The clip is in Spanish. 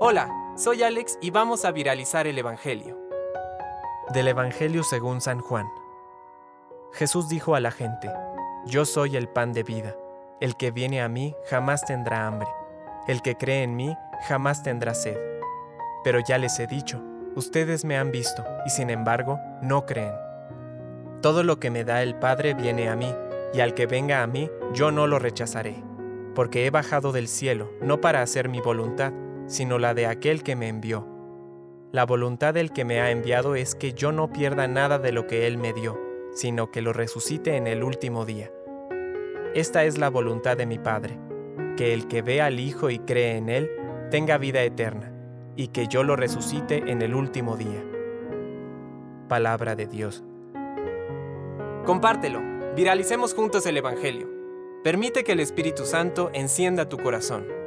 Hola, soy Alex y vamos a viralizar el Evangelio. Del Evangelio según San Juan. Jesús dijo a la gente, Yo soy el pan de vida. El que viene a mí jamás tendrá hambre. El que cree en mí jamás tendrá sed. Pero ya les he dicho, ustedes me han visto y sin embargo no creen. Todo lo que me da el Padre viene a mí, y al que venga a mí yo no lo rechazaré, porque he bajado del cielo no para hacer mi voluntad, sino la de aquel que me envió. La voluntad del que me ha enviado es que yo no pierda nada de lo que él me dio, sino que lo resucite en el último día. Esta es la voluntad de mi Padre, que el que ve al Hijo y cree en él tenga vida eterna, y que yo lo resucite en el último día. Palabra de Dios. Compártelo, viralicemos juntos el Evangelio. Permite que el Espíritu Santo encienda tu corazón.